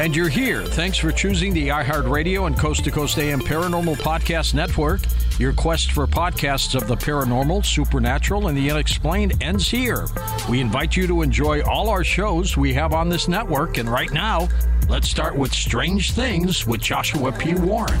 And you're here. Thanks for choosing the iHeartRadio and Coast to Coast AM Paranormal Podcast Network. Your quest for podcasts of the paranormal, supernatural, and the unexplained ends here. We invite you to enjoy all our shows we have on this network. And right now, let's start with Strange Things with Joshua P. Warren.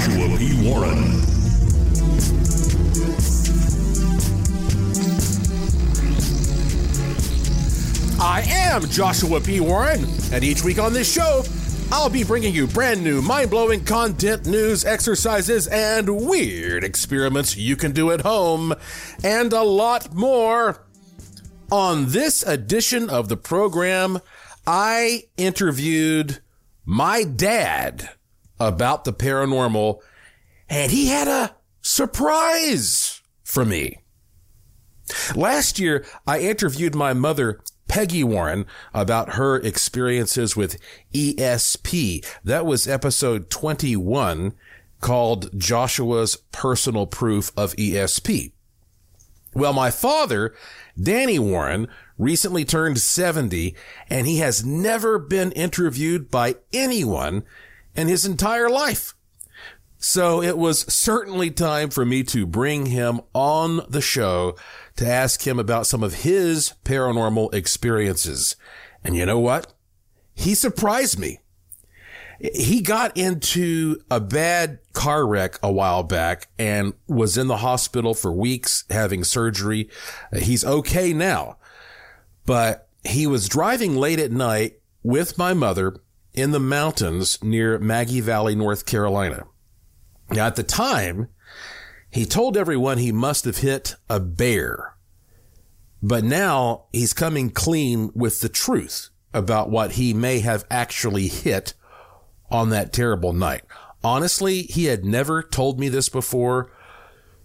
Joshua P. Warren. I am Joshua P. Warren, and each week on this show, I'll be bringing you brand new, mind blowing content, news, exercises, and weird experiments you can do at home, and a lot more. On this edition of the program, I interviewed my dad about the paranormal, and he had a surprise for me. Last year, I interviewed my mother, Peggy Warren, about her experiences with ESP. That was episode 21 called Joshua's Personal Proof of ESP. Well, my father, Danny Warren, recently turned 70 and he has never been interviewed by anyone in his entire life. So it was certainly time for me to bring him on the show to ask him about some of his paranormal experiences. And you know what? He surprised me. He got into a bad car wreck a while back and was in the hospital for weeks having surgery. He's okay now, but he was driving late at night with my mother in the mountains near Maggie Valley, North Carolina. Now, at the time, he told everyone he must have hit a bear. But now he's coming clean with the truth about what he may have actually hit on that terrible night. Honestly, he had never told me this before.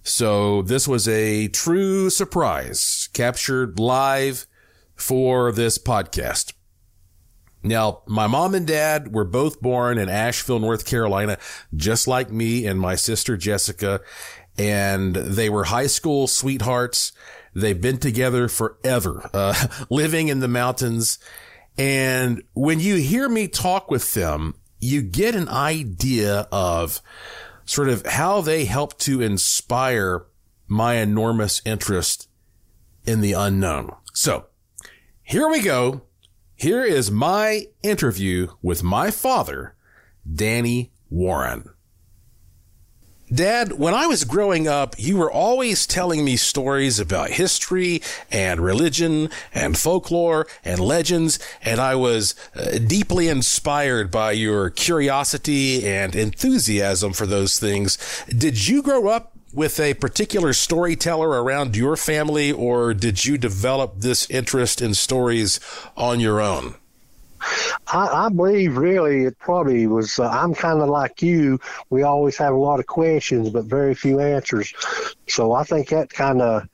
So this was a true surprise captured live for this podcast. Now, my mom and dad were both born in Asheville, North Carolina, just like me and my sister Jessica. And they were high school sweethearts. They've been together forever, uh, living in the mountains. And when you hear me talk with them, you get an idea of sort of how they help to inspire my enormous interest in the unknown. So here we go. Here is my interview with my father, Danny Warren. Dad, when I was growing up, you were always telling me stories about history and religion and folklore and legends, and I was uh, deeply inspired by your curiosity and enthusiasm for those things. Did you grow up with a particular storyteller around your family, or did you develop this interest in stories on your own? I, I believe really it probably was. Uh, I'm kind of like you. We always have a lot of questions, but very few answers. So I think that kind of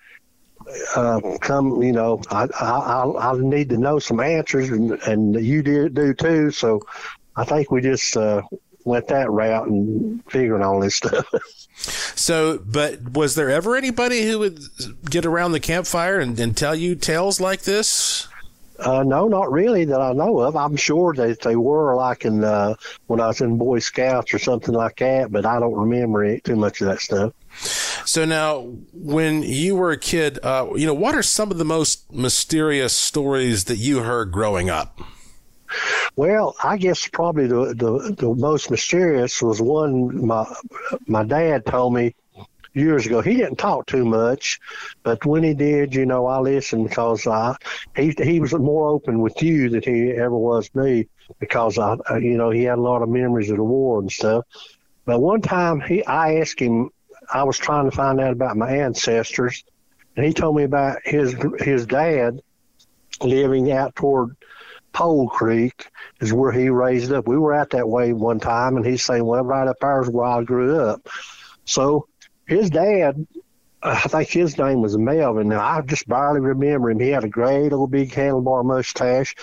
uh, come. You know, I, I I need to know some answers, and and you do do too. So I think we just uh, went that route and figuring all this stuff. so, but was there ever anybody who would get around the campfire and, and tell you tales like this? Uh, no, not really that I know of. I'm sure that they were like in uh, when I was in Boy Scouts or something like that, but I don't remember it, too much of that stuff. So now, when you were a kid, uh, you know, what are some of the most mysterious stories that you heard growing up? Well, I guess probably the, the, the most mysterious was one my my dad told me years ago. He didn't talk too much, but when he did, you know, I listened because I he he was more open with you than he ever was me because I you know he had a lot of memories of the war and stuff. But one time he I asked him I was trying to find out about my ancestors, and he told me about his his dad living out toward Pole Creek is where he raised up. We were out that way one time, and he's saying, "Well, right up there is where I grew up." So his dad, I think his name was Melvin. Now I just barely remember him. He had a great old big handlebar mustache,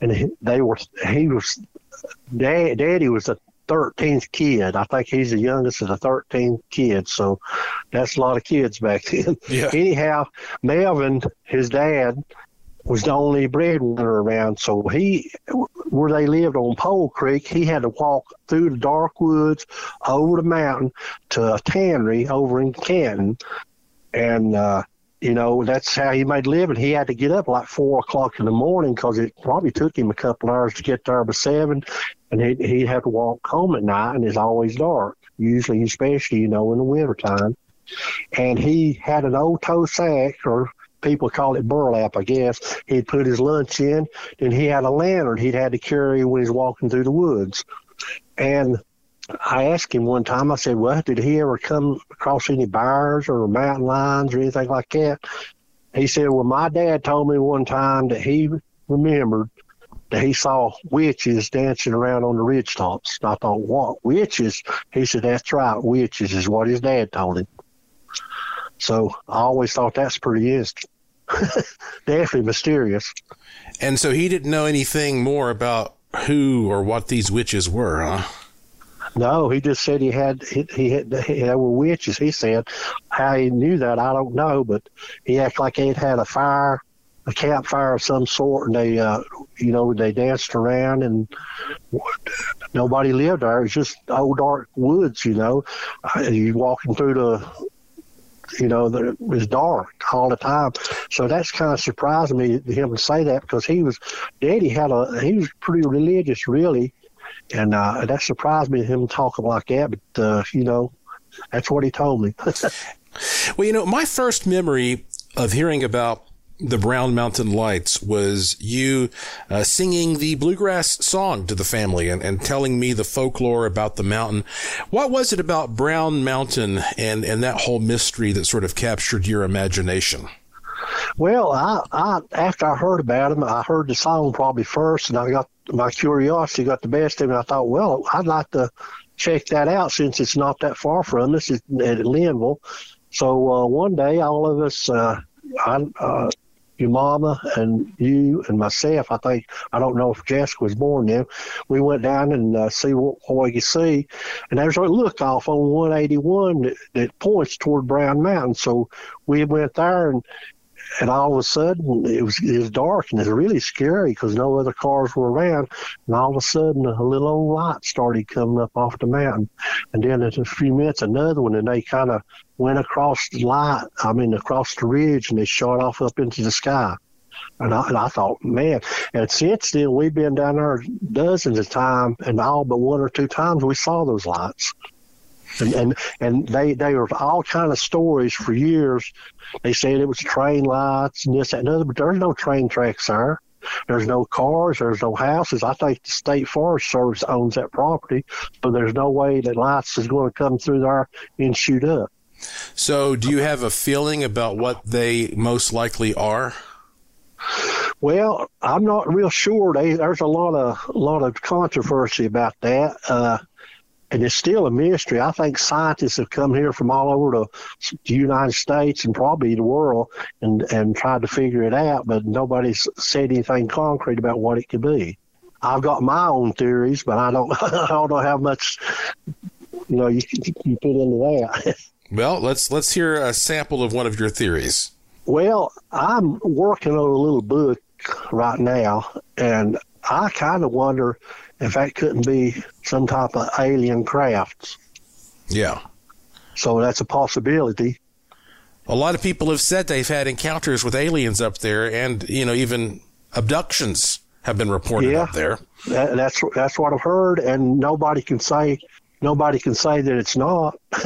and he, they were he was dad. Daddy was a 13th kid. I think he's the youngest of the 13 kids. So that's a lot of kids back then. Yeah. Anyhow, Melvin, his dad, was the only breadwinner around. So he, where they lived on Pole Creek, he had to walk through the dark woods over the mountain to a tannery over in Canton. And, uh, you know, that's how he made a living. He had to get up like four o'clock in the morning because it probably took him a couple hours to get there by seven, and he'd, he'd have to walk home at night, and it's always dark. Usually, especially you know in the wintertime. And he had an old tow sack, or people call it burlap, I guess. He'd put his lunch in, and he had a lantern he'd had to carry when he's walking through the woods. And I asked him one time, I said, Well, did he ever come across any bears or mountain lions or anything like that? He said, Well, my dad told me one time that he remembered that he saw witches dancing around on the ridge tops. And I thought, What, witches? He said, That's right, witches is what his dad told him. So I always thought that's pretty interesting. Definitely mysterious. And so he didn't know anything more about who or what these witches were, huh? No, he just said he had he, he had there were witches. He said how he knew that I don't know, but he acted like they'd had a fire, a campfire of some sort, and they, uh, you know, they danced around, and nobody lived there. It was just old dark woods, you know. Uh, you walking through the you know, it was dark all the time. So that's kind of surprised me him to say that because he was, Daddy had a, he was pretty religious, really and uh, that surprised me him talking like that. But uh, you know, that's what he told me. well, you know, my first memory of hearing about the Brown Mountain Lights was you uh, singing the bluegrass song to the family and, and telling me the folklore about the mountain. What was it about Brown Mountain and, and that whole mystery that sort of captured your imagination? Well, I, I after I heard about him, I heard the song probably first, and I got my curiosity got the best of me. I thought, well, I'd like to check that out since it's not that far from us at Linville. So uh, one day, all of us, uh, I, uh, your mama and you and myself, I think, I don't know if Jessica was born then, we went down and uh, see what, what we could see. And there's a look off on 181 that, that points toward Brown Mountain. So we went there and and all of a sudden it was it was dark and it was really scary because no other cars were around. And all of a sudden a little old light started coming up off the mountain, and then in a few minutes another one, and they kind of went across the light. I mean across the ridge, and they shot off up into the sky. And I, and I thought, man, and since then we've been down there dozens of times, and all but one or two times we saw those lights and and, and they they were all kind of stories for years. They said it was train lights and this that, and other, but there's no train tracks there. There's no cars. There's no houses. I think the state forest service owns that property, but there's no way that lights is going to come through there and shoot up. So, do you have a feeling about what they most likely are? Well, I'm not real sure. They, there's a lot of a lot of controversy about that. Uh, and it's still a mystery. I think scientists have come here from all over the, the United States and probably the world and, and tried to figure it out, but nobody's said anything concrete about what it could be. I've got my own theories, but I don't I don't know how much you know you, you put into that. Well, let's let's hear a sample of one of your theories. Well, I'm working on a little book right now, and I kind of wonder if that couldn't be some type of alien crafts. Yeah. So that's a possibility. A lot of people have said they've had encounters with aliens up there, and you know even abductions have been reported Yeah. up there. That, that's that's what I've heard, and nobody can say nobody can say that it's not.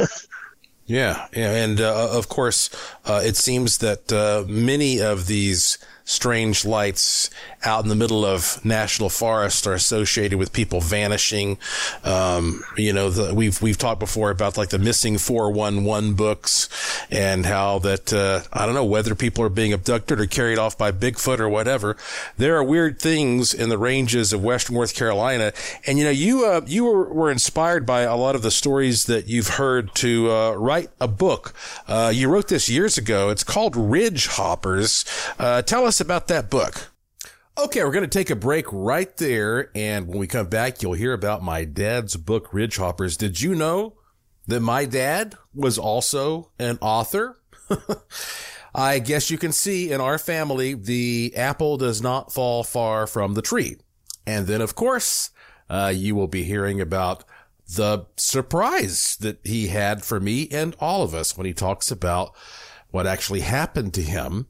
Yeah, yeah, and uh, of course, uh, it seems that uh, many of these strange lights out in the middle of national forests are associated with people vanishing. Um, you know, the, we've we've talked before about like the missing four one one books and how that uh, I don't know whether people are being abducted or carried off by Bigfoot or whatever. There are weird things in the ranges of Western North Carolina, and you know, you uh, you were, were inspired by a lot of the stories that you've heard to uh, write a book. Uh, you wrote this years ago. It's called Ridge Hoppers. Uh, tell us about that book. Okay, we're going to take a break right there. And when we come back, you'll hear about my dad's book, Ridge Hoppers. Did you know that my dad was also an author? I guess you can see in our family, the apple does not fall far from the tree. And then, of course, uh, you will be hearing about the surprise that he had for me and all of us when he talks about what actually happened to him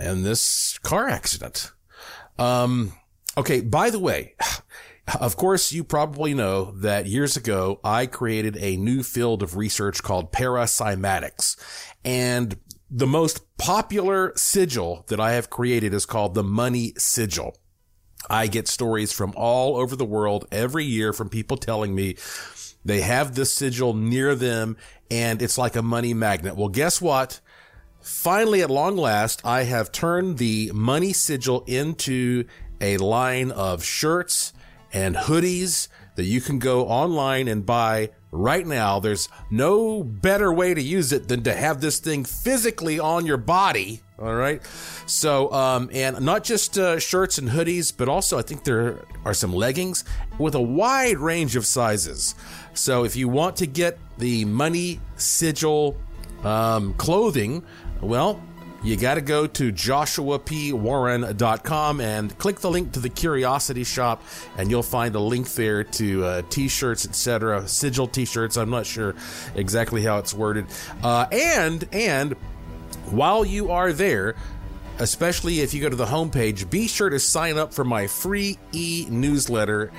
in this car accident. Um, okay. By the way, of course, you probably know that years ago, I created a new field of research called paracymatics. And the most popular sigil that I have created is called the money sigil. I get stories from all over the world every year from people telling me they have this sigil near them and it's like a money magnet. Well, guess what? Finally, at long last, I have turned the money sigil into a line of shirts and hoodies that you can go online and buy right now. There's no better way to use it than to have this thing physically on your body. All right. So, um, and not just uh, shirts and hoodies, but also I think there are some leggings with a wide range of sizes. So if you want to get the money sigil um, clothing, well, you got to go to joshuapwarren.com and click the link to the curiosity shop and you'll find a link there to uh, t-shirts etc sigil t-shirts. I'm not sure exactly how it's worded. Uh, and and while you are there especially if you go to the homepage be sure to sign up for my free e-newsletter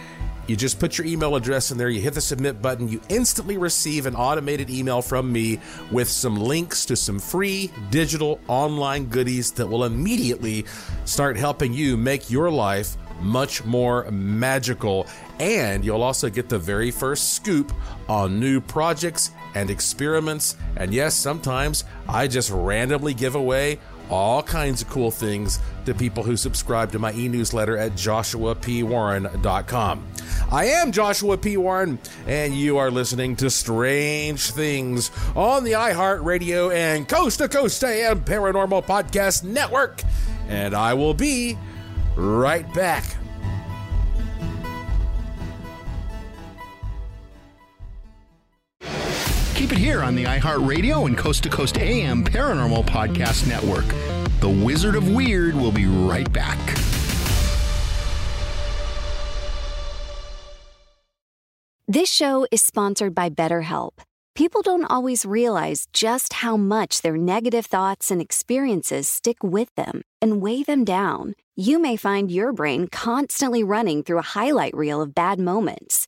you just put your email address in there, you hit the submit button, you instantly receive an automated email from me with some links to some free digital online goodies that will immediately start helping you make your life much more magical. And you'll also get the very first scoop on new projects and experiments. And yes, sometimes I just randomly give away all kinds of cool things to people who subscribe to my e-newsletter at joshuapwarren.com. I am Joshua P. Warren, and you are listening to Strange Things on the iHeartRadio and Coast to Coast AM Paranormal Podcast Network. And I will be right back. Keep it here on the iHeartRadio and Coast to Coast AM Paranormal Podcast Network. The Wizard of Weird will be right back. This show is sponsored by BetterHelp. People don't always realize just how much their negative thoughts and experiences stick with them and weigh them down. You may find your brain constantly running through a highlight reel of bad moments.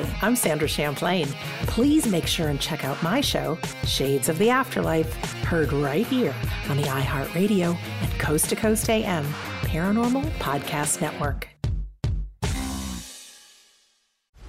Hi, I'm Sandra Champlain. Please make sure and check out my show, Shades of the Afterlife, heard right here on the iHeartRadio and Coast to Coast AM Paranormal Podcast Network.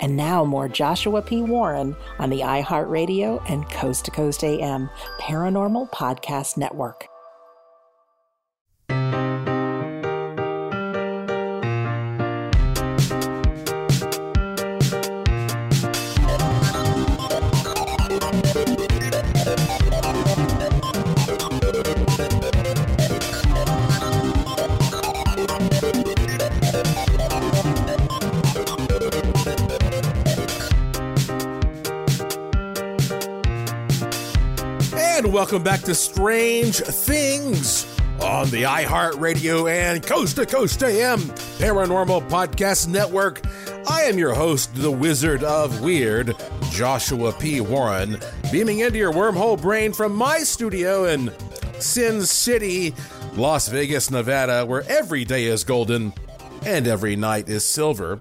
And now more Joshua P. Warren on the iHeartRadio and Coast to Coast AM Paranormal Podcast Network. Welcome back to Strange Things on the iHeartRadio and Coast to Coast AM Paranormal Podcast Network. I am your host, the Wizard of Weird, Joshua P. Warren, beaming into your wormhole brain from my studio in Sin City, Las Vegas, Nevada, where every day is golden and every night is silver.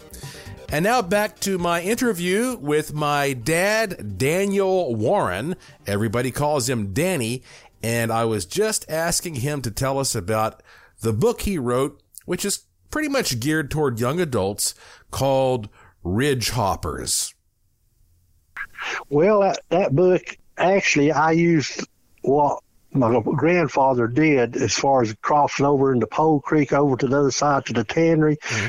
And now back to my interview with my dad, Daniel Warren. Everybody calls him Danny. And I was just asking him to tell us about the book he wrote, which is pretty much geared toward young adults, called Ridge Hoppers. Well, that, that book, actually, I used what my grandfather did as far as crossing over into Pole Creek over to the other side to the Tannery. Mm-hmm.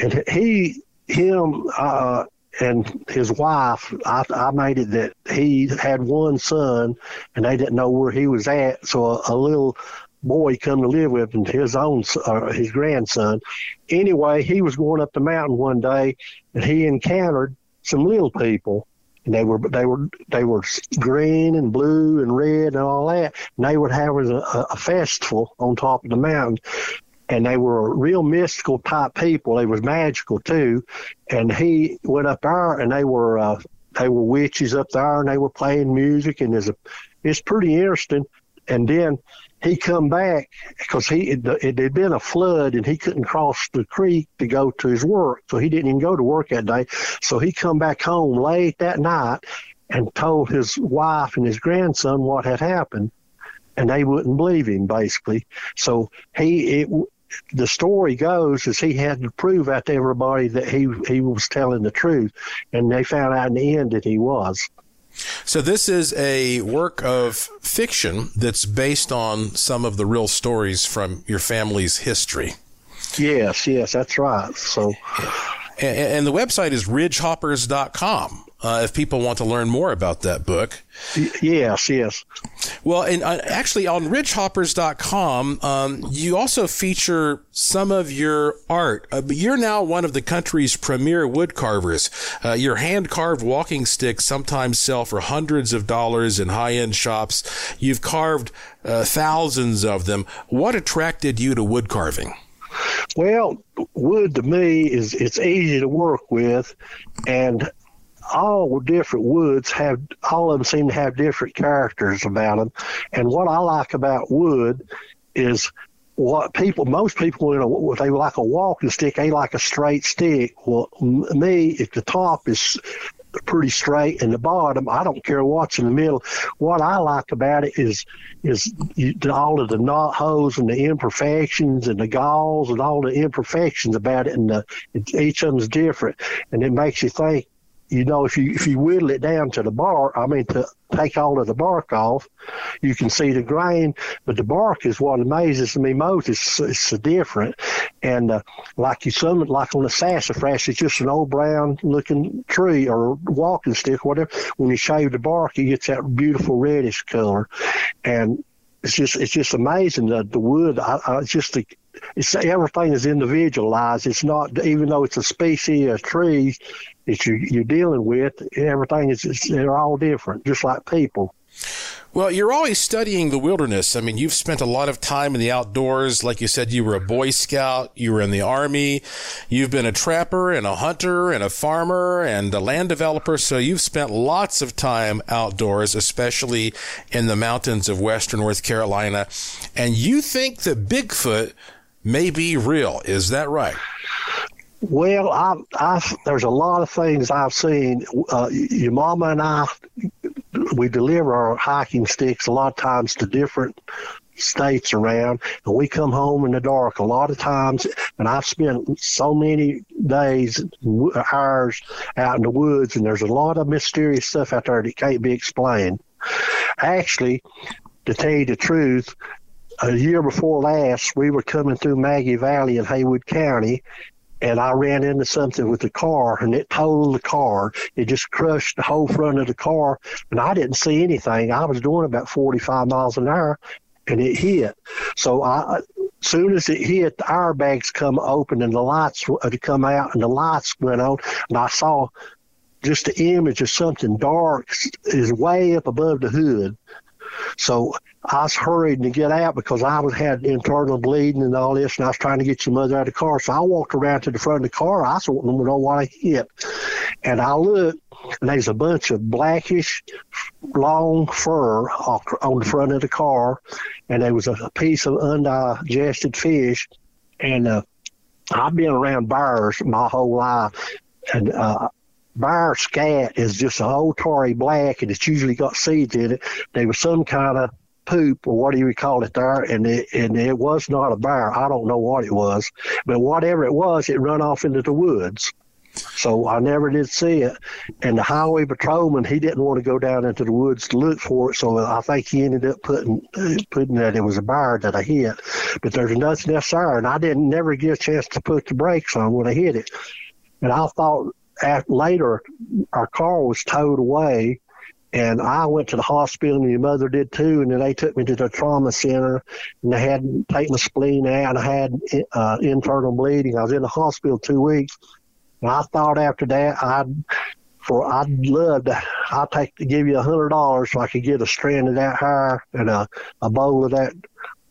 And he him uh, and his wife, I, I made it that he had one son, and they didn't know where he was at. So a, a little boy come to live with him, his own uh, his grandson. Anyway, he was going up the mountain one day, and he encountered some little people. And they were they were they were green and blue and red and all that. And they would have a, a festival on top of the mountain. And they were real mystical type people. They was magical too, and he went up there, and they were uh, they were witches up there, and they were playing music, and it's a it's pretty interesting. And then he come back because he it, it had been a flood and he couldn't cross the creek to go to his work, so he didn't even go to work that day. So he come back home late that night and told his wife and his grandson what had happened, and they wouldn't believe him basically. So he it, the story goes is he had to prove out to everybody that he he was telling the truth, and they found out in the end that he was. So this is a work of fiction that's based on some of the real stories from your family's history. Yes, yes, that's right. So, and, and the website is ridgehoppers.com uh, if people want to learn more about that book. Yes, yes. Well, and uh, actually on ridgehoppers.com, um, you also feature some of your art. Uh, you're now one of the country's premier wood carvers. Uh, your hand carved walking sticks sometimes sell for hundreds of dollars in high end shops. You've carved uh, thousands of them. What attracted you to wood carving? Well, wood to me is it's easy to work with, and all different woods have all of them seem to have different characters about them. And what I like about wood is what people most people you know they like a walking stick they like a straight stick. Well me if the top is pretty straight and the bottom i don't care what's in the middle. What i like about it is is all of the knot holes and the imperfections and the galls and all the imperfections about it and the, each of them's different. And it makes you think you know, if you if you whittle it down to the bark, I mean, to take all of the bark off, you can see the grain. But the bark is what amazes me most. It's it's so different, and uh, like you some like on the sassafras, it's just an old brown looking tree or walking stick, whatever. When you shave the bark, it gets that beautiful reddish color, and it's just it's just amazing that the wood. I, I just the it's everything is individualized. It's not even though it's a species of trees that you, you're dealing with. Everything is they're all different, just like people. Well, you're always studying the wilderness. I mean, you've spent a lot of time in the outdoors. Like you said, you were a Boy Scout, you were in the Army, you've been a trapper and a hunter and a farmer and a land developer. So you've spent lots of time outdoors, especially in the mountains of Western North Carolina. And you think that Bigfoot may be real. Is that right? Well, I, I, there's a lot of things I've seen. Uh, your mama and I, we deliver our hiking sticks a lot of times to different states around, and we come home in the dark a lot of times. And I've spent so many days, hours out in the woods, and there's a lot of mysterious stuff out there that can't be explained. Actually, to tell you the truth, a year before last, we were coming through Maggie Valley in Haywood County, and I ran into something with the car, and it totaled the car. It just crushed the whole front of the car, and I didn't see anything. I was doing about 45 miles an hour, and it hit. So I, as soon as it hit, the airbags come open, and the lights had uh, come out, and the lights went on, and I saw just the image of something dark is way up above the hood. So I was hurried to get out because I was had internal bleeding and all this, and I was trying to get your mother out of the car. So I walked around to the front of the car. I was wanting to know what I hit, and I looked, and there's a bunch of blackish, long fur on the front of the car, and there was a piece of undigested fish, and uh, I've been around bears my whole life, and uh, bear scat is just a whole tarry black and it's usually got seeds in it. There was some kind of poop or what do you call it there, and it and it was not a bear. I don't know what it was, but whatever it was, it run off into the woods. So I never did see it. And the highway patrolman, he didn't want to go down into the woods to look for it. So I think he ended up putting putting that it was a bear that I hit. But there's nothing else there, and I didn't never get a chance to put the brakes on when I hit it. And I thought after, later our car was towed away and I went to the hospital, and your mother did too. And then they took me to the trauma center, and they had taken my spleen out. And I had uh, internal bleeding. I was in the hospital two weeks. And I thought after that, I'd for I'd love to. I'd take to give you a hundred dollars so I could get a strand of that hair and a, a bowl of that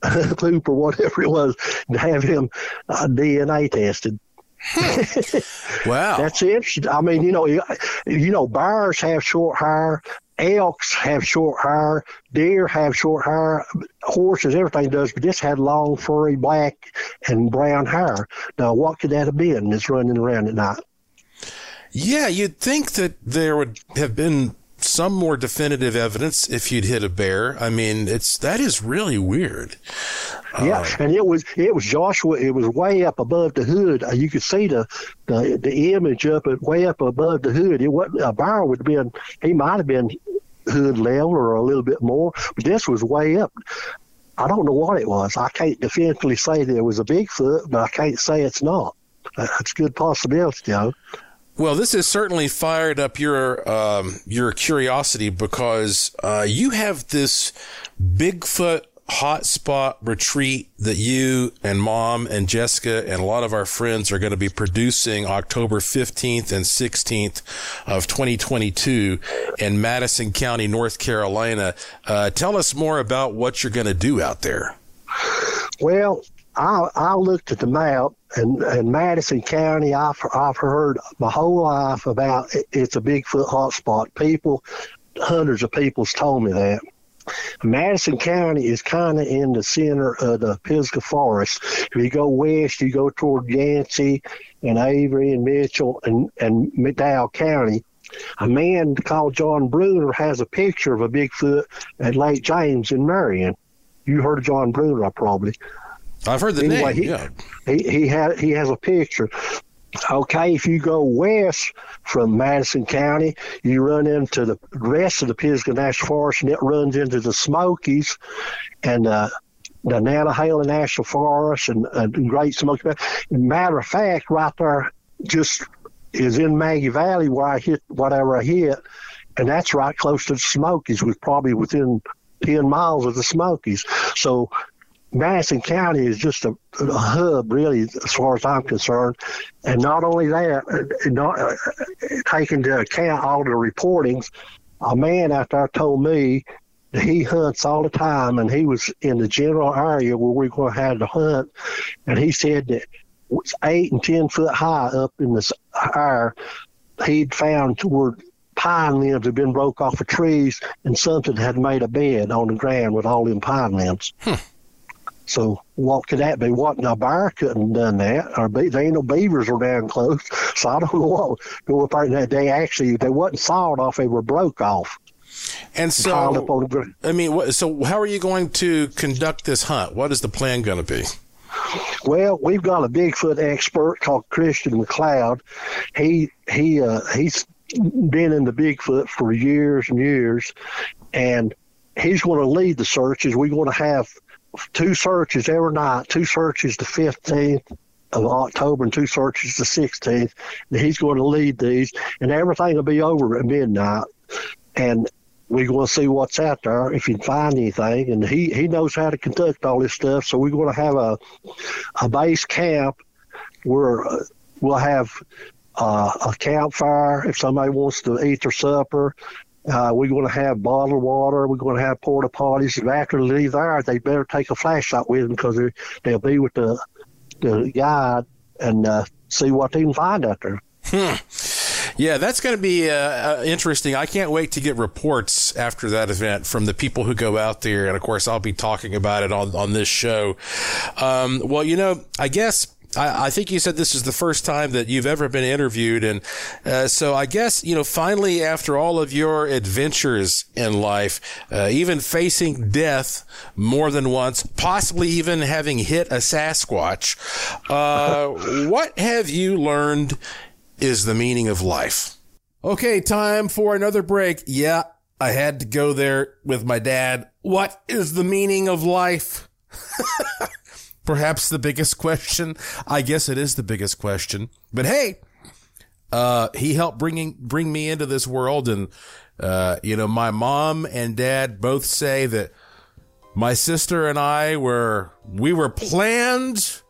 poop or whatever it was and have him uh, DNA tested. wow, that's interesting. I mean, you know, you, you know, bears have short hair, elks have short hair, deer have short hair, horses, everything does, but this had long, furry, black and brown hair. Now, what could that have been that's running around at night? Yeah, you'd think that there would have been some more definitive evidence if you'd hit a bear. I mean, it's that is really weird. Yeah, uh, and it was it was Joshua. It was way up above the hood. Uh, you could see the the, the image up at way up above the hood. It wasn't a bear would have been. He might have been hood level or a little bit more, but this was way up. I don't know what it was. I can't definitively say there was a Bigfoot, but I can't say it's not. That's a good possibility, Joe. Well, this has certainly fired up your um, your curiosity because uh, you have this Bigfoot hotspot retreat that you and mom and Jessica and a lot of our friends are going to be producing October 15th and 16th of 2022 in Madison County, North Carolina. Uh, tell us more about what you're going to do out there. Well, I, I looked at the map and, and Madison County, I've, I've heard my whole life about it, it's a Bigfoot hotspot. People, hundreds of people's told me that. Madison County is kind of in the center of the Pisgah Forest. If you go west, you go toward Yancey and Avery and Mitchell and, and McDowell County. A man called John Bruner has a picture of a Bigfoot at Lake James in Marion. You heard of John Bruner, probably. I've heard the anyway, name. He, yeah. he he had he has a picture. Okay, if you go west from Madison County, you run into the rest of the Pisgah National Forest, and it runs into the Smokies and uh, the Nantahala National Forest and, and Great Smoky. Matter of fact, right there, just is in Maggie Valley where I hit whatever I hit, and that's right close to the Smokies. Was probably within ten miles of the Smokies. So Madison County is just a, a, hub, really, as far as I'm concerned. And not only that, uh, not uh, taking into account all the reportings, a man out there told me that he hunts all the time, and he was in the general area where we're going to have the hunt, and he said that was eight and ten foot high up in the air. He'd found where pine limbs had been broke off of trees, and something had made a bed on the ground with all them pine limbs. Hmm. So what could that be? What a bear couldn't have done that, or be, there ain't no beavers are down close. So I don't know what go up there. They actually they wasn't sawed off; they were broke off. And so, I mean, what, so how are you going to conduct this hunt? What is the plan going to be? Well, we've got a Bigfoot expert called Christian McLeod. He he uh, he's been in the Bigfoot for years and years, and he's going to lead the searches. We're going to have two searches every night, two searches the 15th of October and two searches the 16th. And he's going to lead these, and everything will be over at midnight. And we're going to see what's out there if you find anything. And he, he knows how to conduct all this stuff. So we're going to have a, a base camp where uh, we'll have uh, a campfire if somebody wants to eat their supper. Uh, we're going to have bottled water. We're going to have porta potties. And after they leave there, they better take a flashlight with them because they'll be with the the guide and uh, see what they can find out there. Hmm. Yeah, that's going to be uh, uh, interesting. I can't wait to get reports after that event from the people who go out there, and of course, I'll be talking about it on on this show. Um, well, you know, I guess I, I, think you said this is the first time that you've ever been interviewed. And uh, so I guess, you know, finally, after all of your adventures in life, uh, even facing death more than once, possibly even having hit a Sasquatch, uh, what have you learned is the meaning of life? Okay, time for another break. Yeah, I had to go there with my dad. What is the meaning of life? perhaps the biggest question. I guess it is the biggest question. But hey, uh, he helped bringing bring me into this world, and uh, you know, my mom and dad both say that my sister and I were we were planned,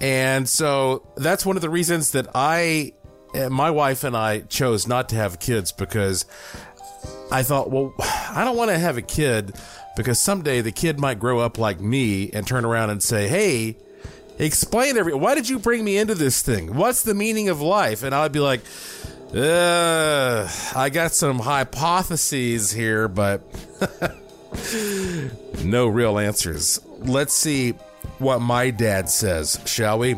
and so that's one of the reasons that I, my wife and I chose not to have kids because I thought, well, I don't want to have a kid because someday the kid might grow up like me and turn around and say, "Hey, explain every. Why did you bring me into this thing? What's the meaning of life?" And I'd be like, "I got some hypotheses here, but no real answers." Let's see what my dad says, shall we?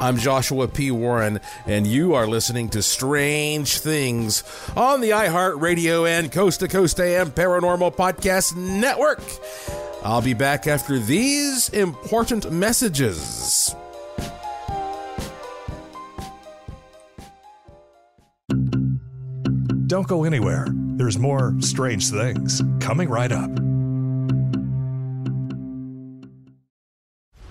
I'm Joshua P. Warren, and you are listening to Strange Things on the iHeartRadio and Coast to Coast AM Paranormal Podcast Network. I'll be back after these important messages. Don't go anywhere. There's more strange things coming right up.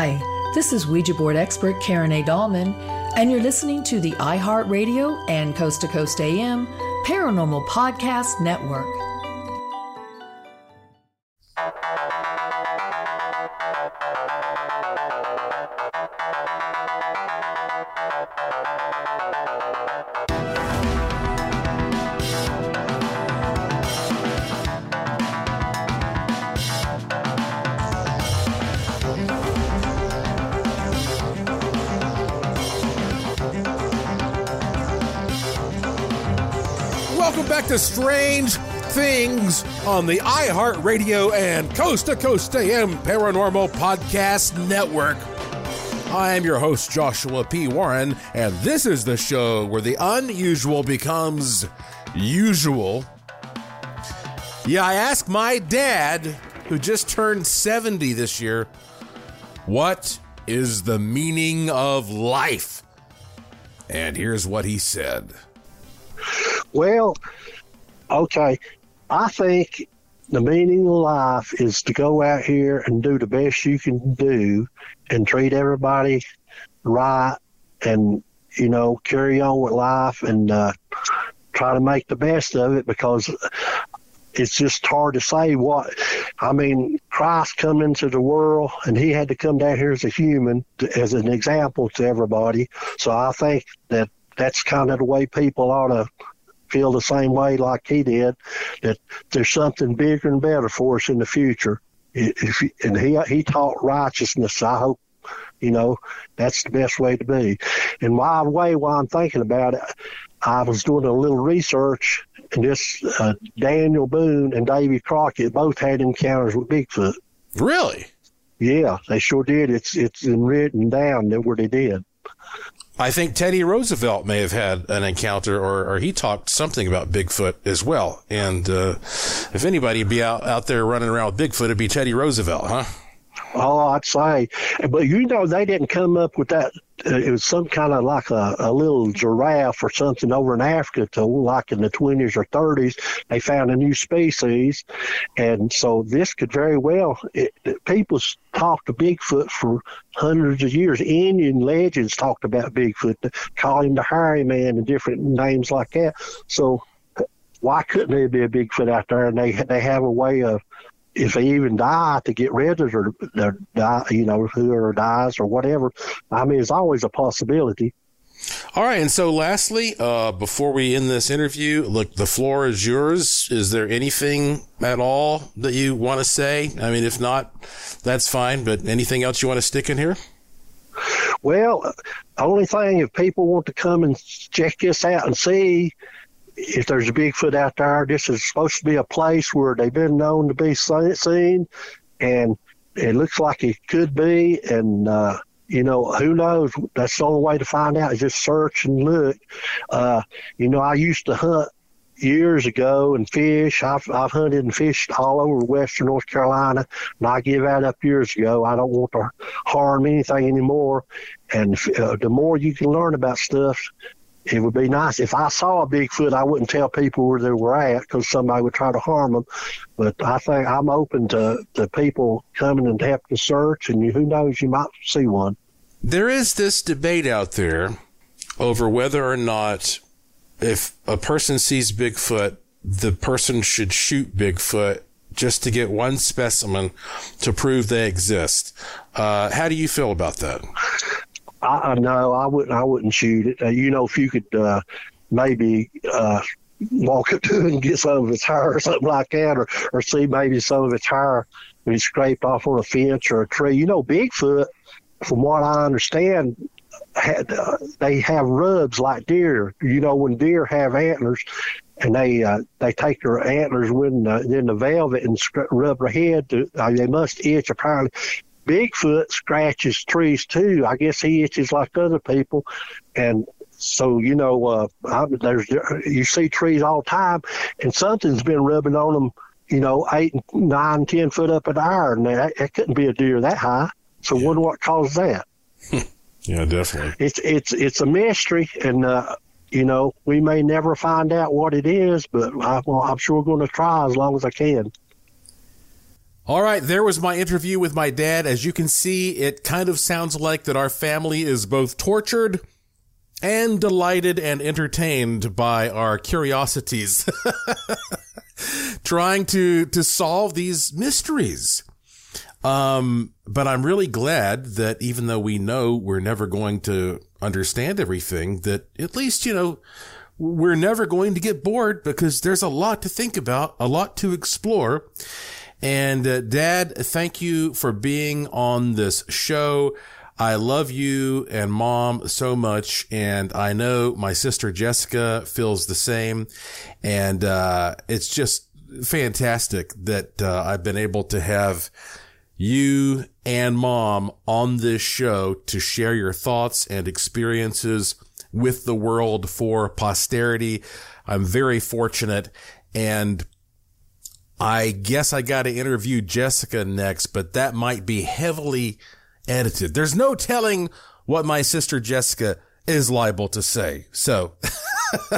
Hi, this is Ouija board expert Karen A. Dahlman, and you're listening to the iHeartRadio and Coast to Coast AM Paranormal Podcast Network. Strange Things on the iHeartRadio and Coast to Coast AM Paranormal Podcast Network. I am your host, Joshua P. Warren, and this is the show where the unusual becomes usual. Yeah, I asked my dad, who just turned 70 this year, what is the meaning of life? And here's what he said. Well, okay. I think the meaning of life is to go out here and do the best you can do and treat everybody right and, you know, carry on with life and uh, try to make the best of it because it's just hard to say what. I mean, Christ come into the world and he had to come down here as a human, to, as an example to everybody. So I think that that's kind of the way people ought to feel the same way like he did, that there's something bigger and better for us in the future. If, and he he taught righteousness. I hope you know that's the best way to be. And the way, while I'm thinking about it, I was doing a little research, and this uh, Daniel Boone and Davy Crockett both had encounters with Bigfoot. Really? Yeah, they sure did. It's it's written down that where they did. I think Teddy Roosevelt may have had an encounter, or, or he talked something about Bigfoot as well. And uh, if anybody be out, out there running around with Bigfoot, it'd be Teddy Roosevelt, huh? Oh, I'd say, but you know, they didn't come up with that. Uh, it was some kind of like a, a little giraffe or something over in Africa. To like in the twenties or thirties, they found a new species, and so this could very well. People talked to Bigfoot for hundreds of years. Indian legends talked about Bigfoot, call him the hairy man, and different names like that. So why couldn't there be a Bigfoot out there? And they they have a way of if they even die to get rid of their, their die, you know, whoever dies or whatever. I mean, it's always a possibility. All right, and so lastly, uh, before we end this interview, look, the floor is yours. Is there anything at all that you want to say? I mean, if not, that's fine. But anything else you want to stick in here? Well, only thing if people want to come and check this out and see, if there's a Bigfoot out there, this is supposed to be a place where they've been known to be seen, and it looks like it could be. And uh, you know, who knows? That's the only way to find out is just search and look. Uh, you know, I used to hunt years ago and fish. I've I've hunted and fished all over Western North Carolina, and I give that up years ago. I don't want to harm anything anymore. And uh, the more you can learn about stuff, it would be nice if I saw a Bigfoot. I wouldn't tell people where they were at because somebody would try to harm them. But I think I'm open to, to people coming and helping to search, and who knows, you might see one. There is this debate out there over whether or not if a person sees Bigfoot, the person should shoot Bigfoot just to get one specimen to prove they exist. Uh, how do you feel about that? I, I no, I wouldn't. I wouldn't shoot it. Uh, you know, if you could uh, maybe uh, walk up to it and get some of its hair or something like that, or or see maybe some of its hair when it's scraped off on a fence or a tree. You know, Bigfoot, from what I understand, had, uh, they have rubs like deer. You know, when deer have antlers, and they uh, they take their antlers when uh, in the velvet and scr- rub their head. To, uh, they must itch apparently. Bigfoot scratches trees too. I guess he itches like other people, and so you know, uh, I, there's you see trees all the time, and something's been rubbing on them. You know, eight, nine, ten foot up in the air, and that, that couldn't be a deer that high. So yeah. wonder what caused that. yeah, definitely. It's it's it's a mystery, and uh, you know we may never find out what it is, but I, well, I'm sure going to try as long as I can. All right, there was my interview with my dad. As you can see, it kind of sounds like that our family is both tortured and delighted and entertained by our curiosities, trying to to solve these mysteries. Um, but I'm really glad that even though we know we're never going to understand everything, that at least you know we're never going to get bored because there's a lot to think about, a lot to explore. And uh, Dad, thank you for being on this show. I love you and mom so much. And I know my sister Jessica feels the same. And, uh, it's just fantastic that, uh, I've been able to have you and mom on this show to share your thoughts and experiences with the world for posterity. I'm very fortunate and I guess I got to interview Jessica next, but that might be heavily edited. There's no telling what my sister Jessica is liable to say. So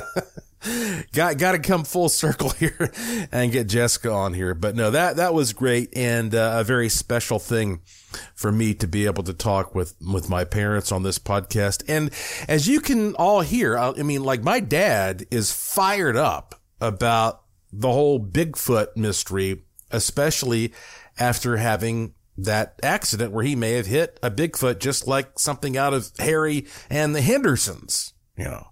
got got to come full circle here and get Jessica on here. But no, that that was great and uh, a very special thing for me to be able to talk with with my parents on this podcast. And as you can all hear, I, I mean, like my dad is fired up about the whole Bigfoot mystery, especially after having that accident where he may have hit a Bigfoot just like something out of Harry and the Hendersons, you know.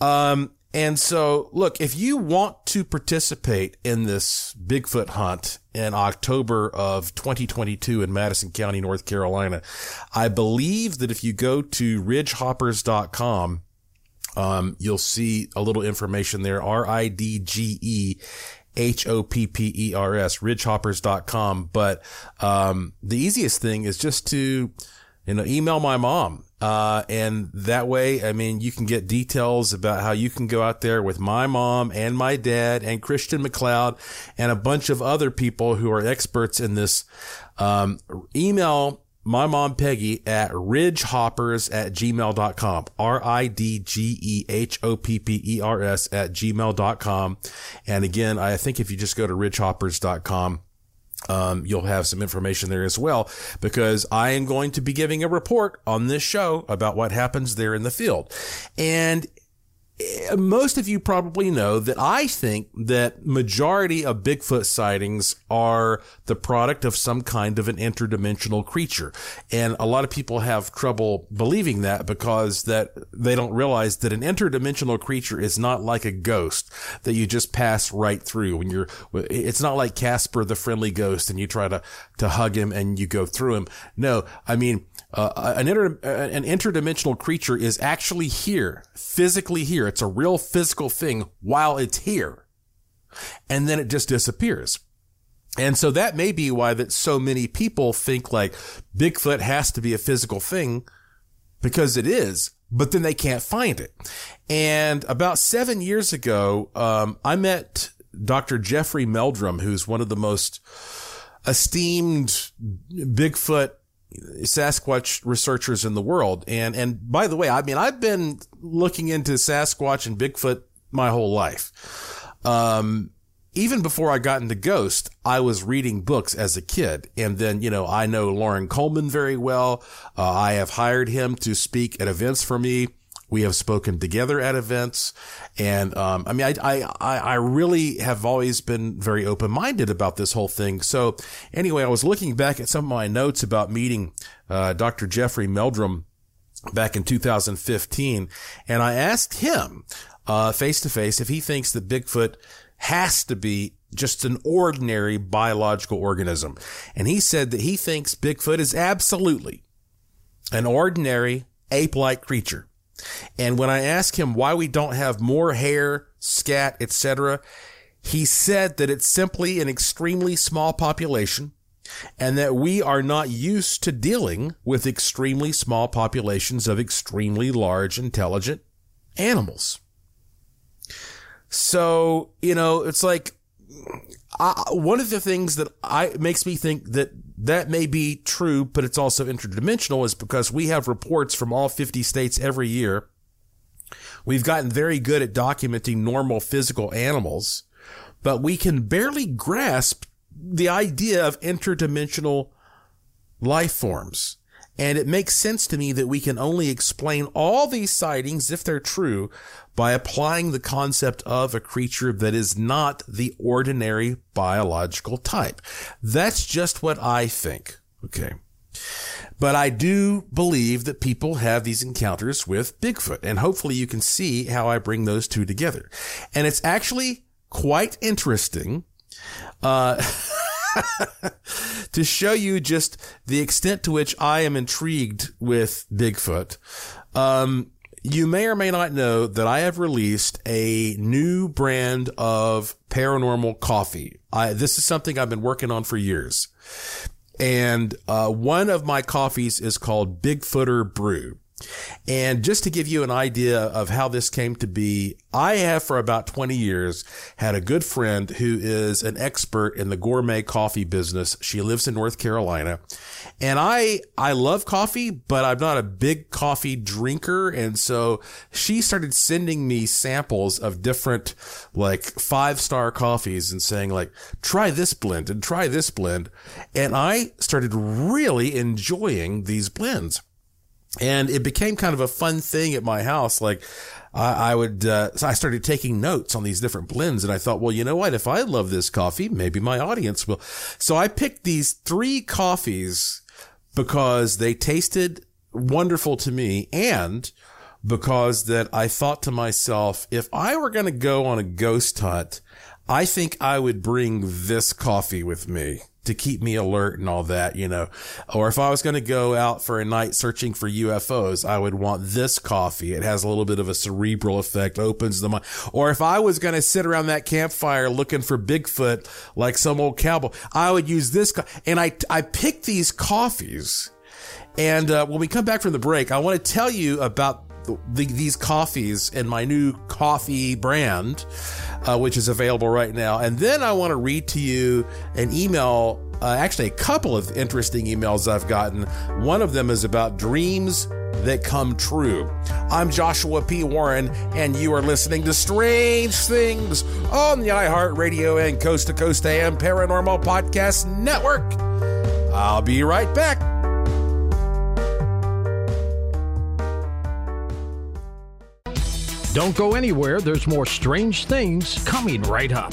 Um, and so, look, if you want to participate in this Bigfoot hunt in October of 2022 in Madison County, North Carolina, I believe that if you go to ridgehoppers.com, um, you'll see a little information there. R-I-D-G-E H-O-P-P-E-R-S, ridgehoppers.com. But, um, the easiest thing is just to, you know, email my mom. Uh, and that way, I mean, you can get details about how you can go out there with my mom and my dad and Christian McLeod and a bunch of other people who are experts in this. Um, email my mom Peggy at ridgehoppers at gmail.com. R-I-D-G-E-H-O-P-P-E-R-S at gmail.com. And again, I think if you just go to ridgehoppers.com, um, you'll have some information there as well because I am going to be giving a report on this show about what happens there in the field. And Eh, most of you probably know that I think that majority of Bigfoot sightings are the product of some kind of an interdimensional creature. And a lot of people have trouble believing that because that they don't realize that an interdimensional creature is not like a ghost that you just pass right through when you're, it's not like Casper the friendly ghost and you try to, to hug him and you go through him. No, I mean, uh, an, inter, an interdimensional creature is actually here, physically here. It's a real physical thing while it's here. And then it just disappears. And so that may be why that so many people think like Bigfoot has to be a physical thing because it is, but then they can't find it. And about seven years ago, um, I met Dr. Jeffrey Meldrum, who's one of the most esteemed Bigfoot Sasquatch researchers in the world. And, and by the way, I mean, I've been looking into Sasquatch and Bigfoot my whole life. Um, even before I got into Ghost, I was reading books as a kid. And then, you know, I know Loren Coleman very well. Uh, I have hired him to speak at events for me. We have spoken together at events. And, um, I mean, I, I, I really have always been very open minded about this whole thing. So anyway, I was looking back at some of my notes about meeting, uh, Dr. Jeffrey Meldrum back in 2015. And I asked him, face to face if he thinks that Bigfoot has to be just an ordinary biological organism. And he said that he thinks Bigfoot is absolutely an ordinary ape-like creature. And when I asked him why we don't have more hair, scat, etc., he said that it's simply an extremely small population and that we are not used to dealing with extremely small populations of extremely large intelligent animals. So, you know, it's like I, one of the things that I makes me think that that may be true, but it's also interdimensional is because we have reports from all 50 states every year. We've gotten very good at documenting normal physical animals, but we can barely grasp the idea of interdimensional life forms. And it makes sense to me that we can only explain all these sightings, if they're true, by applying the concept of a creature that is not the ordinary biological type. That's just what I think. Okay. But I do believe that people have these encounters with Bigfoot, and hopefully you can see how I bring those two together. And it's actually quite interesting. Uh, to show you just the extent to which I am intrigued with Bigfoot. Um, you may or may not know that I have released a new brand of paranormal coffee. I, this is something I've been working on for years. And uh, one of my coffees is called Bigfooter Brew. And just to give you an idea of how this came to be, I have for about 20 years had a good friend who is an expert in the gourmet coffee business. She lives in North Carolina. And I, I love coffee, but I'm not a big coffee drinker. And so she started sending me samples of different like five star coffees and saying like, try this blend and try this blend. And I started really enjoying these blends and it became kind of a fun thing at my house. Like I, I would, uh, so I started taking notes on these different blends and I thought, well, you know what? If I love this coffee, maybe my audience will. So I picked these three coffees because they tasted wonderful to me and because that I thought to myself, if I were going to go on a ghost hunt, I think I would bring this coffee with me to keep me alert and all that, you know. Or if I was going to go out for a night searching for UFOs, I would want this coffee. It has a little bit of a cerebral effect, opens the mind. Or if I was going to sit around that campfire looking for Bigfoot like some old cowboy, I would use this. Co- and I, I picked these coffees. And uh, when we come back from the break, I want to tell you about the, these coffees and my new coffee brand, uh, which is available right now. And then I want to read to you an email, uh, actually, a couple of interesting emails I've gotten. One of them is about dreams that come true. I'm Joshua P. Warren, and you are listening to Strange Things on the iHeartRadio and Coast to Coast AM Paranormal Podcast Network. I'll be right back. Don't go anywhere, there's more strange things coming right up.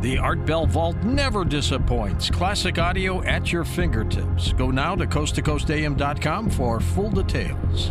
The Art Bell Vault never disappoints. Classic audio at your fingertips. Go now to coasttocoastam.com for full details.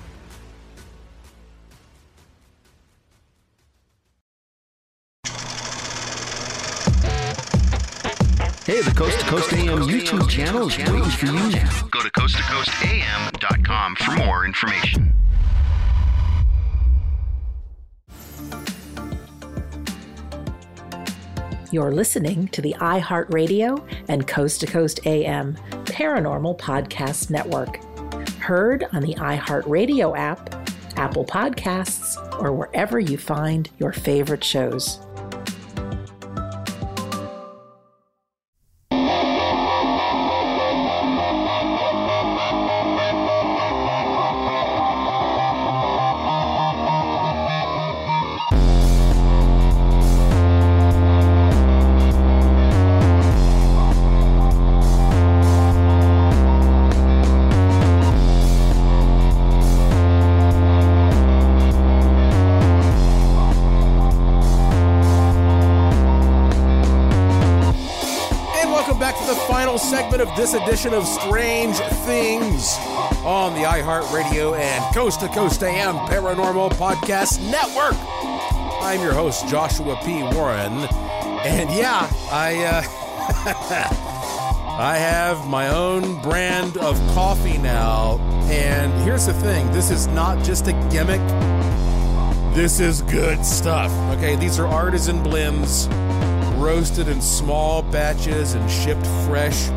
AM YouTube channel is waiting for you now. Go to coasttocoastam.com for more information. You're listening to the iHeartRadio and Coast to Coast AM Paranormal Podcast Network. Heard on the iHeartRadio app, Apple Podcasts, or wherever you find your favorite shows. This edition of Strange Things on the iHeartRadio and Coast to Coast AM Paranormal Podcast Network. I'm your host, Joshua P. Warren. And yeah, I uh, I have my own brand of coffee now. And here's the thing this is not just a gimmick, this is good stuff. Okay, these are artisan blends roasted in small batches and shipped fresh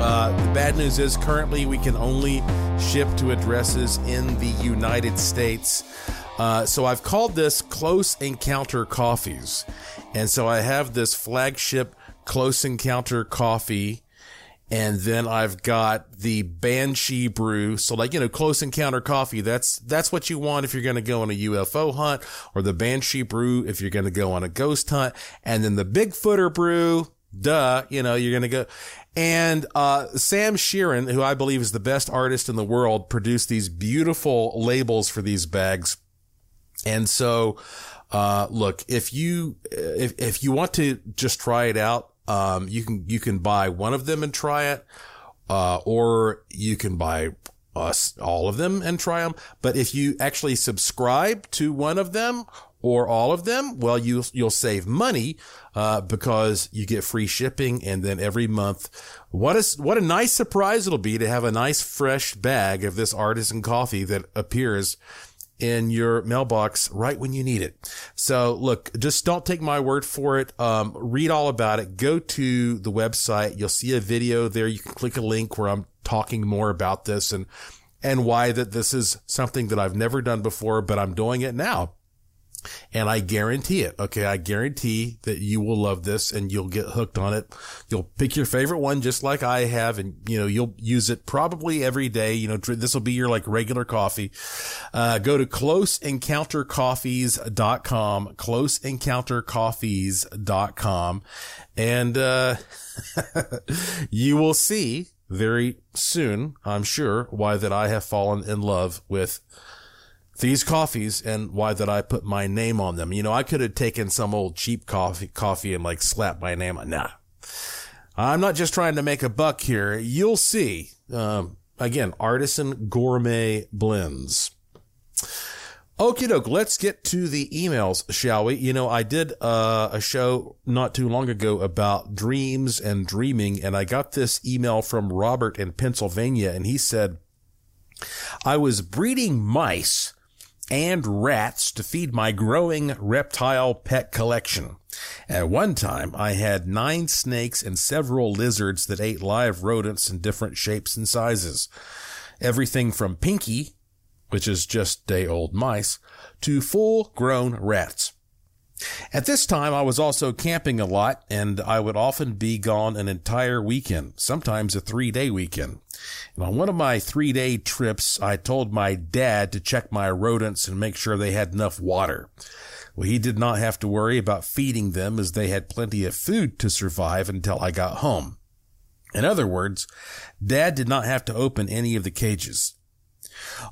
uh, the bad news is currently we can only ship to addresses in the United States. Uh, so I've called this Close Encounter Coffees. And so I have this flagship Close Encounter coffee. And then I've got the Banshee brew. So like, you know, close encounter coffee, that's, that's what you want if you're going to go on a UFO hunt or the Banshee brew if you're going to go on a ghost hunt. And then the Bigfooter brew, duh, you know, you're going to go. And uh, Sam Sheeran, who I believe is the best artist in the world, produced these beautiful labels for these bags. And so, uh, look, if you if if you want to just try it out, um, you can you can buy one of them and try it, uh, or you can buy us all of them and try them. But if you actually subscribe to one of them or all of them, well, you you'll save money uh, because you get free shipping, and then every month, what is what a nice surprise it'll be to have a nice fresh bag of this artisan coffee that appears in your mailbox right when you need it. So look, just don't take my word for it. Um, read all about it. Go to the website. You'll see a video there. You can click a link where I'm talking more about this and and why that this is something that I've never done before, but I'm doing it now and I guarantee it. Okay. I guarantee that you will love this and you'll get hooked on it. You'll pick your favorite one just like I have. And, you know, you'll use it probably every day. You know, this will be your like regular coffee. Uh, go to closeencountercoffees.com, closeencountercoffees.com. And, uh, you will see very soon, I'm sure, why that I have fallen in love with these coffees and why that I put my name on them. You know, I could have taken some old cheap coffee, coffee and like slapped my name on. Nah, I'm not just trying to make a buck here. You'll see. Um, again, artisan gourmet blends. Okie doke, let's get to the emails, shall we? You know, I did uh, a show not too long ago about dreams and dreaming, and I got this email from Robert in Pennsylvania, and he said, I was breeding mice and rats to feed my growing reptile pet collection. At one time, I had nine snakes and several lizards that ate live rodents in different shapes and sizes. Everything from Pinky, which is just day old mice, to full grown rats. At this time, I was also camping a lot, and I would often be gone an entire weekend, sometimes a three day weekend. And on one of my three day trips, I told my dad to check my rodents and make sure they had enough water. Well, he did not have to worry about feeding them as they had plenty of food to survive until I got home. In other words, dad did not have to open any of the cages.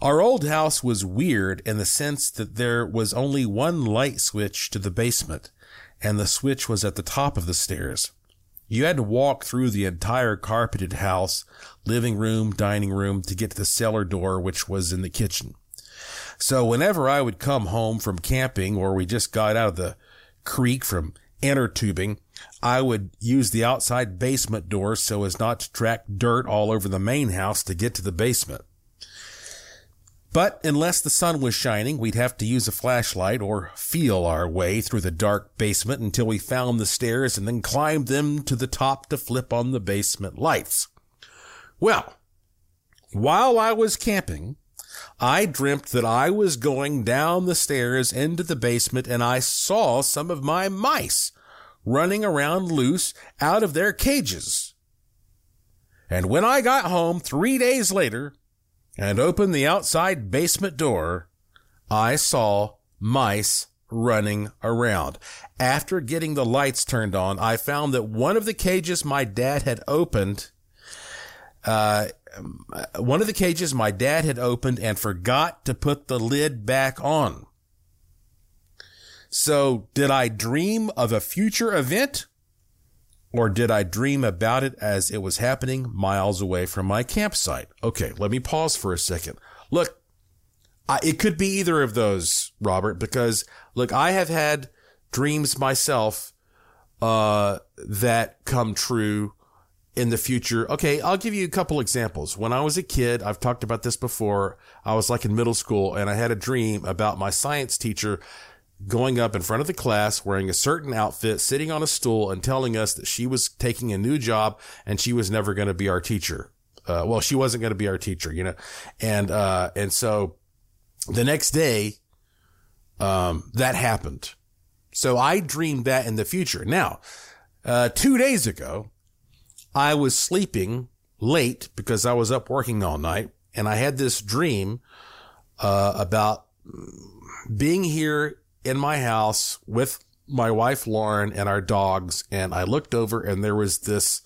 Our old house was weird in the sense that there was only one light switch to the basement, and the switch was at the top of the stairs. You had to walk through the entire carpeted house, living room, dining room, to get to the cellar door, which was in the kitchen. So whenever I would come home from camping or we just got out of the creek from inner tubing, I would use the outside basement door so as not to track dirt all over the main house to get to the basement. But unless the sun was shining, we'd have to use a flashlight or feel our way through the dark basement until we found the stairs and then climbed them to the top to flip on the basement lights. Well, while I was camping, I dreamt that I was going down the stairs into the basement and I saw some of my mice running around loose out of their cages. And when I got home three days later and opened the outside basement door, I saw mice running around. After getting the lights turned on, I found that one of the cages my dad had opened, uh, one of the cages my dad had opened and forgot to put the lid back on. So did I dream of a future event? Or did I dream about it as it was happening miles away from my campsite? Okay, let me pause for a second. Look, I, it could be either of those, Robert, because look, I have had dreams myself, uh, that come true in the future. Okay. I'll give you a couple examples. When I was a kid, I've talked about this before. I was like in middle school and I had a dream about my science teacher going up in front of the class wearing a certain outfit, sitting on a stool and telling us that she was taking a new job and she was never going to be our teacher. Uh, well, she wasn't going to be our teacher, you know, and, uh, and so the next day, um, that happened. So I dreamed that in the future. Now, uh, two days ago, I was sleeping late because I was up working all night and I had this dream, uh, about being here in my house with my wife, Lauren, and our dogs. And I looked over and there was this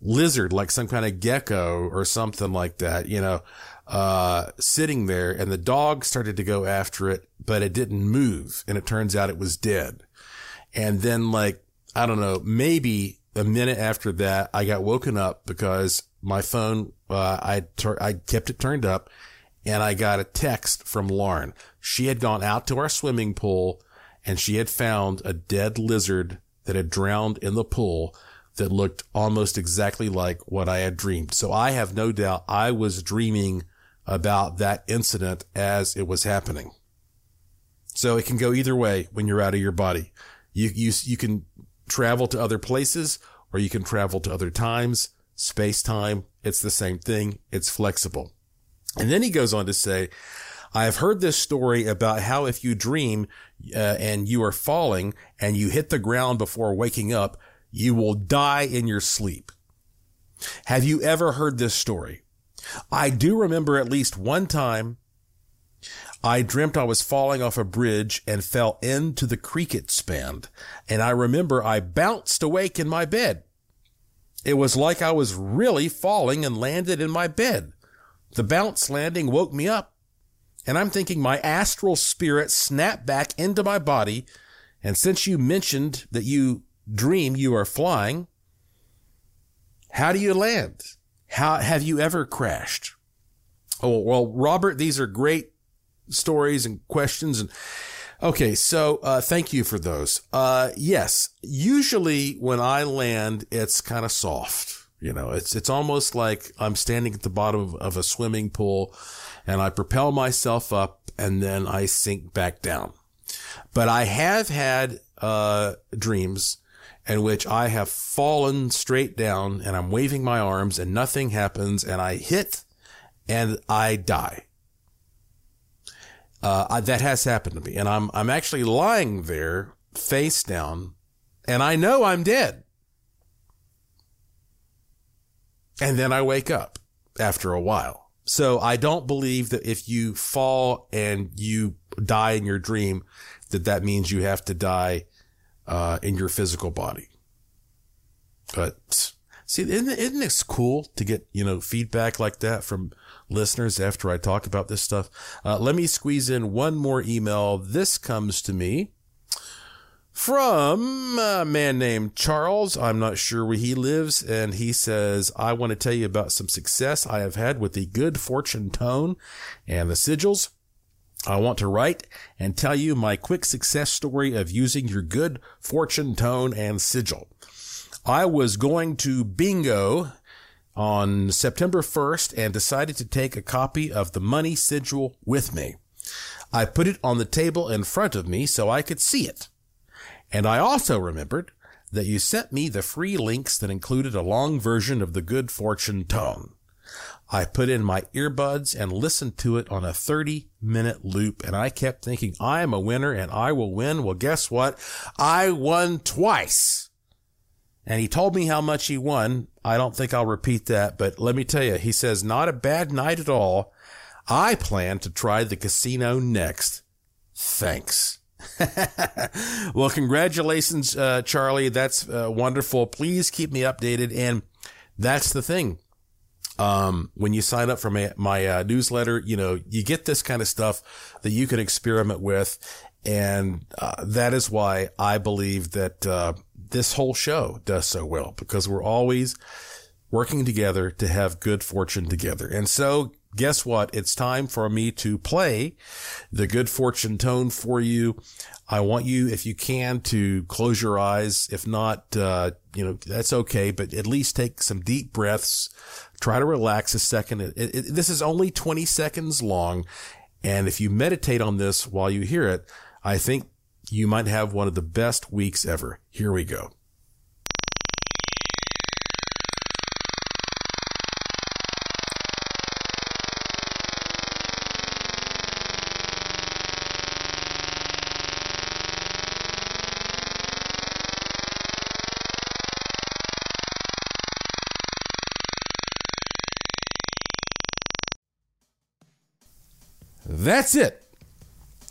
lizard, like some kind of gecko or something like that, you know, uh, sitting there and the dog started to go after it, but it didn't move. And it turns out it was dead. And then like, I don't know, maybe a minute after that, I got woken up because my phone, uh, I, tur- I kept it turned up and I got a text from Lauren. She had gone out to our swimming pool and she had found a dead lizard that had drowned in the pool that looked almost exactly like what I had dreamed. So I have no doubt I was dreaming about that incident as it was happening. So it can go either way when you're out of your body. You, you, you can travel to other places or you can travel to other times, space time. It's the same thing. It's flexible. And then he goes on to say, I have heard this story about how if you dream uh, and you are falling and you hit the ground before waking up, you will die in your sleep. Have you ever heard this story? I do remember at least one time I dreamt I was falling off a bridge and fell into the creek it spanned. And I remember I bounced awake in my bed. It was like I was really falling and landed in my bed. The bounce landing woke me up. And I'm thinking my astral spirit snapped back into my body. And since you mentioned that you dream you are flying, how do you land? How have you ever crashed? Oh, well, Robert, these are great stories and questions. And okay, so uh, thank you for those. Uh, yes, usually when I land, it's kind of soft. You know, it's it's almost like I'm standing at the bottom of, of a swimming pool, and I propel myself up, and then I sink back down. But I have had uh, dreams in which I have fallen straight down and I'm waving my arms and nothing happens and I hit and I die. Uh, that has happened to me and I'm, I'm actually lying there face down and I know I'm dead. And then I wake up after a while. So I don't believe that if you fall and you die in your dream, that that means you have to die uh, in your physical body. But see, isn't, isn't this cool to get, you know, feedback like that from listeners after I talk about this stuff? Uh, let me squeeze in one more email. This comes to me from a man named Charles. I'm not sure where he lives. And he says, I want to tell you about some success I have had with the good fortune tone and the sigils. I want to write and tell you my quick success story of using your good fortune tone and sigil. I was going to bingo on September 1st and decided to take a copy of the money sigil with me. I put it on the table in front of me so I could see it. And I also remembered that you sent me the free links that included a long version of the good fortune tone. I put in my earbuds and listened to it on a 30 minute loop. And I kept thinking, I am a winner and I will win. Well, guess what? I won twice. And he told me how much he won. I don't think I'll repeat that, but let me tell you, he says, not a bad night at all. I plan to try the casino next. Thanks. well, congratulations, uh, Charlie. That's uh, wonderful. Please keep me updated. And that's the thing. Um, when you sign up for my, my uh, newsletter, you know, you get this kind of stuff that you can experiment with. And uh, that is why I believe that uh, this whole show does so well because we're always working together to have good fortune together. And so guess what? It's time for me to play the good fortune tone for you. I want you, if you can, to close your eyes. If not, uh, you know, that's okay, but at least take some deep breaths. Try to relax a second. It, it, this is only 20 seconds long. And if you meditate on this while you hear it, I think you might have one of the best weeks ever. Here we go. That's it